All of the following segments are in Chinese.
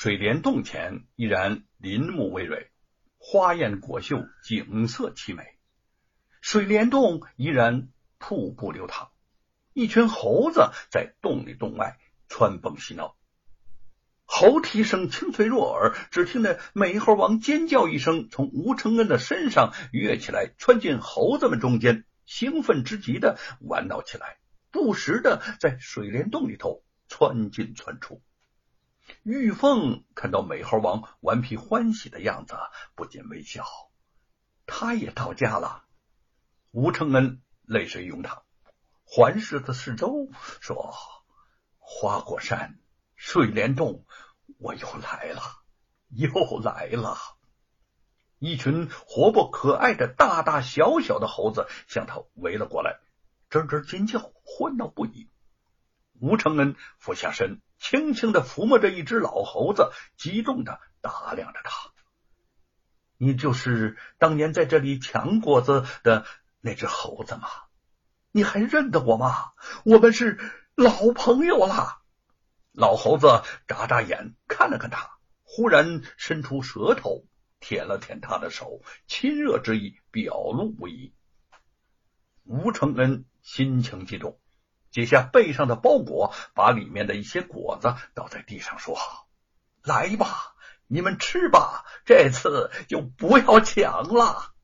水帘洞前依然林木葳蕤，花艳果秀，景色凄美。水帘洞依然瀑布流淌，一群猴子在洞里洞外穿蹦嬉闹。猴啼声清脆若耳，只听得美猴王尖叫一声，从吴承恩的身上跃起来，窜进猴子们中间，兴奋之极的玩闹起来，不时的在水帘洞里头窜进窜出。玉凤看到美猴王顽皮欢喜的样子，不禁微笑。他也到家了。吴承恩泪水涌淌，环视着四周，说：“花果山。”水帘洞，我又来了，又来了！一群活泼可爱的大大小小的猴子向他围了过来，吱吱尖叫，欢闹不已。吴承恩俯下身，轻轻的抚摸着一只老猴子，激动的打量着他：“你就是当年在这里抢果子的那只猴子吗？你还认得我吗？我们是老朋友了。”老猴子眨眨眼，看了看他，忽然伸出舌头舔了舔他的手，亲热之意表露无遗。吴承恩心情激动，解下背上的包裹，把里面的一些果子倒在地上，说：“来吧，你们吃吧，这次就不要抢了。”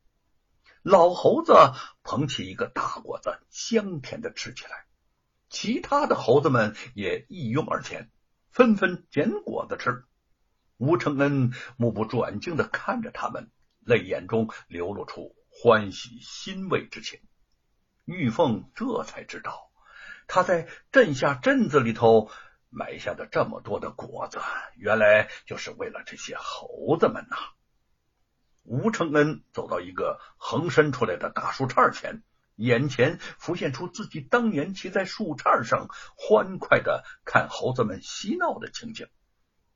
老猴子捧起一个大果子，香甜的吃起来。其他的猴子们也一拥而前，纷纷捡果子吃。吴承恩目不转睛的看着他们，泪眼中流露出欢喜欣慰之情。玉凤这才知道，他在镇下镇子里头埋下的这么多的果子，原来就是为了这些猴子们呐。吴承恩走到一个横伸出来的大树杈前。眼前浮现出自己当年骑在树杈上欢快的看猴子们嬉闹的情景，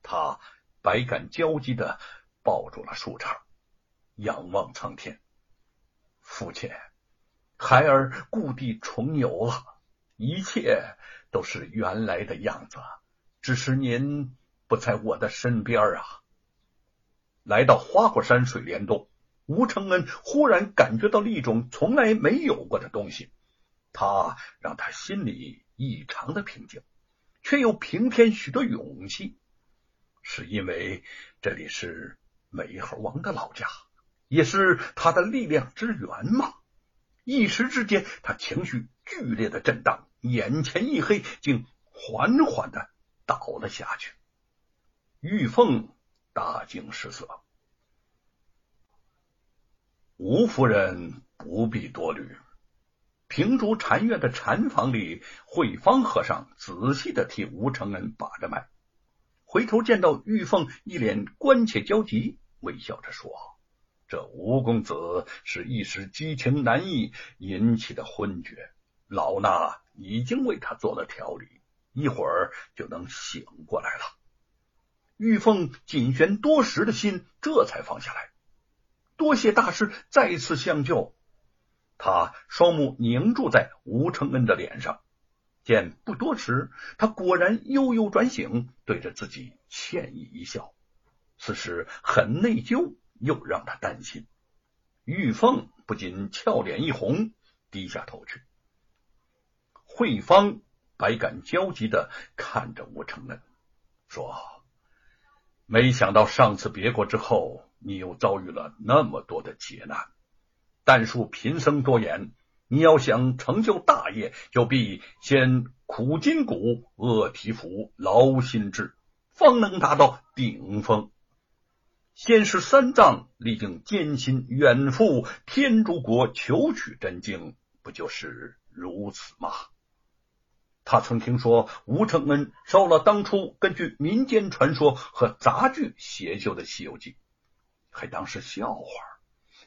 他百感交集的抱住了树杈，仰望苍天。父亲，孩儿故地重游了，一切都是原来的样子，只是您不在我的身边啊。来到花果山水帘洞。吴承恩忽然感觉到了一种从来没有过的东西，他让他心里异常的平静，却又平添许多勇气。是因为这里是美猴王的老家，也是他的力量之源吗？一时之间，他情绪剧烈的震荡，眼前一黑，竟缓缓的倒了下去。玉凤大惊失色。吴夫人不必多虑，平竹禅院的禅房里，慧芳和尚仔细的替吴承恩把着脉，回头见到玉凤一脸关切焦急，微笑着说：“这吴公子是一时激情难抑引起的昏厥，老衲已经为他做了调理，一会儿就能醒过来了。”玉凤谨悬多时的心这才放下来。多谢大师再次相救。他双目凝注在吴承恩的脸上，见不多时，他果然悠悠转醒，对着自己歉意一笑。此时很内疚，又让他担心。玉凤不禁俏脸一红，低下头去。慧芳百感交集的看着吴承恩，说：“没想到上次别过之后。”你又遭遇了那么多的劫难，但恕贫僧多言，你要想成就大业，就必先苦筋骨、饿体肤、劳心志，方能达到顶峰。先是三藏历经艰辛，远赴天竺国求取真经，不就是如此吗？他曾听说吴承恩烧了当初根据民间传说和杂剧写就的《西游记》。还当是笑话。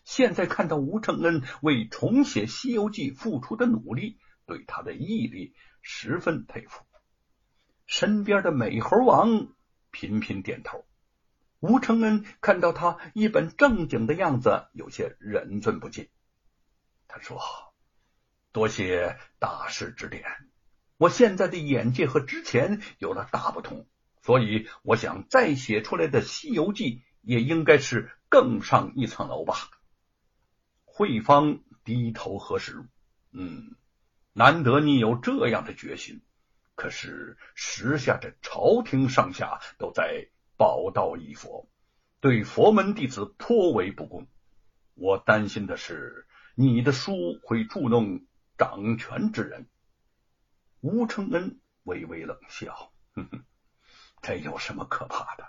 现在看到吴承恩为重写《西游记》付出的努力，对他的毅力十分佩服。身边的美猴王频频点头。吴承恩看到他一本正经的样子，有些忍俊不禁。他说：“多谢大师指点，我现在的眼界和之前有了大不同，所以我想再写出来的《西游记》也应该是更上一层楼吧。慧芳低头核实，嗯，难得你有这样的决心。可是时下这朝廷上下都在宝道一佛，对佛门弟子颇为不公。我担心的是你的书会捉弄掌权之人。吴承恩微微冷笑，哼哼，这有什么可怕的？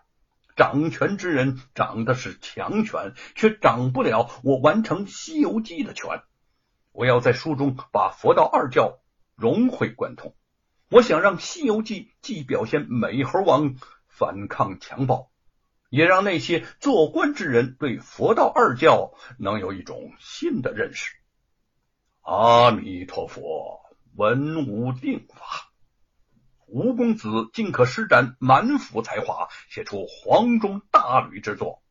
掌权之人掌的是强权，却掌不了我完成《西游记》的权。我要在书中把佛道二教融会贯通。我想让《西游记》既表现美猴王反抗强暴，也让那些做官之人对佛道二教能有一种新的认识。阿弥陀佛，文武定法，吴公子尽可施展满腹才华，写出黄钟大吕之作。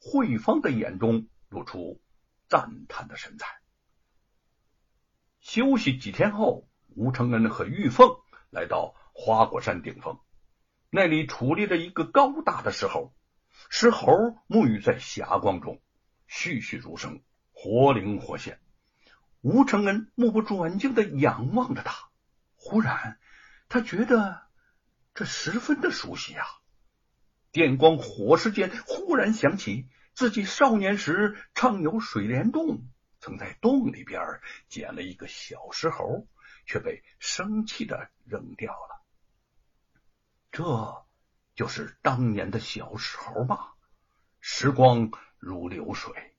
慧芳的眼中露出赞叹的神采。休息几天后，吴承恩和玉凤。来到花果山顶峰，那里矗立着一个高大的石猴，石猴沐浴在霞光中，栩栩如生，活灵活现。吴承恩目不转睛的仰望着他，忽然他觉得这十分的熟悉啊！电光火石间，忽然想起自己少年时畅游水帘洞，曾在洞里边捡了一个小石猴。却被生气的扔掉了。这就是当年的小石猴吗？时光如流水，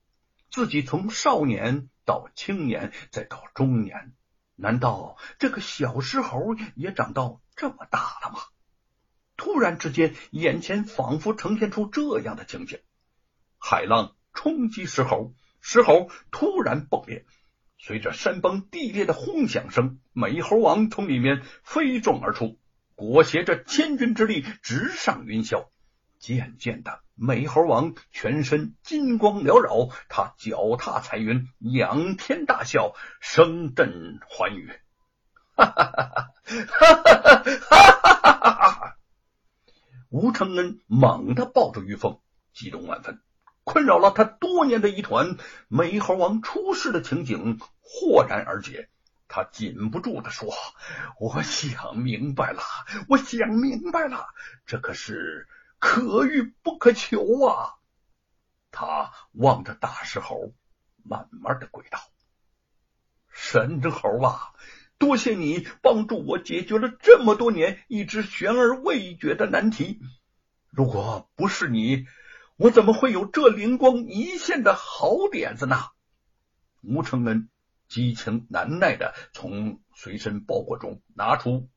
自己从少年到青年，再到中年，难道这个小石猴也长到这么大了吗？突然之间，眼前仿佛呈现出这样的情景：海浪冲击石猴，石猴突然爆裂。随着山崩地裂的轰响声，美猴王从里面飞撞而出，裹挟着千钧之力直上云霄。渐渐的，美猴王全身金光缭绕，他脚踏彩云，仰天大笑，声震寰宇。哈哈哈哈哈！哈哈哈哈哈！吴承恩猛地抱住玉凤，激动万分。困扰了他多年的一团美猴王出世的情景豁然而解，他禁不住的说：“我想明白了，我想明白了，这可是可遇不可求啊！”他望着大石猴，慢慢的跪道：“神猴啊，多谢你帮助我解决了这么多年一直悬而未决的难题，如果不是你……”我怎么会有这灵光一现的好点子呢？吴承恩激情难耐的从随身包裹中拿出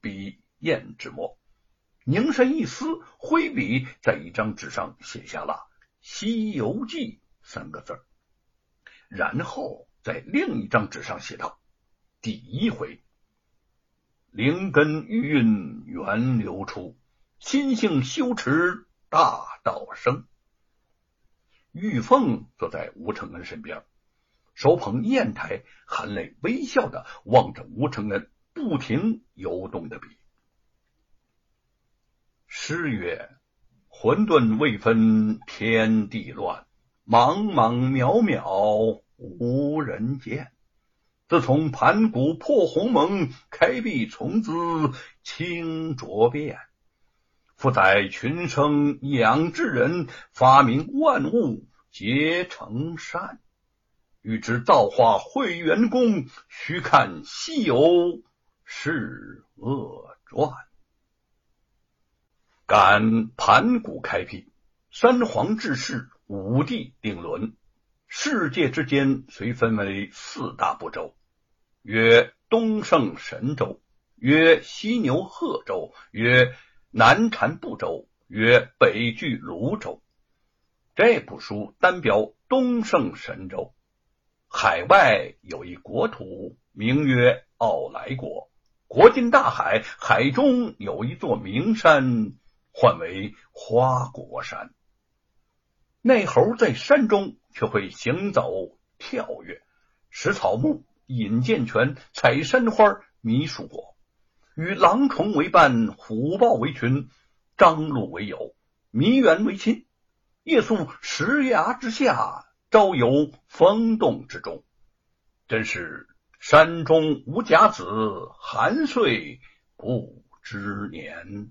笔砚纸墨，凝神一思，挥笔在一张纸上写下了《西游记》三个字然后在另一张纸上写道：“第一回，灵根玉韵源流出，心性修持。”大道生，玉凤坐在吴承恩身边，手捧砚台，含泪微笑的望着吴承恩不停游动的笔。诗曰：“混沌未分天地乱，茫茫渺渺无人见。自从盘古破鸿蒙，开辟从兹清浊变。”负载群生养之人，发明万物皆成善。欲知造化会元功，须看《西游释厄传》。感盘古开辟，三皇治世，五帝定伦，世界之间遂分为四大部洲，曰东胜神州，曰西牛贺州，曰。南禅部洲曰北距泸州，这部书单标东胜神州。海外有一国土，名曰傲来国。国近大海，海中有一座名山，唤为花果山。那猴在山中却会行走、跳跃、食草木、饮涧泉、采山花、迷树果。与狼虫为伴，虎豹为群，张鹿为友，弥远为亲。夜宿石崖之下，朝游风洞之中，真是山中无甲子，寒岁不知年。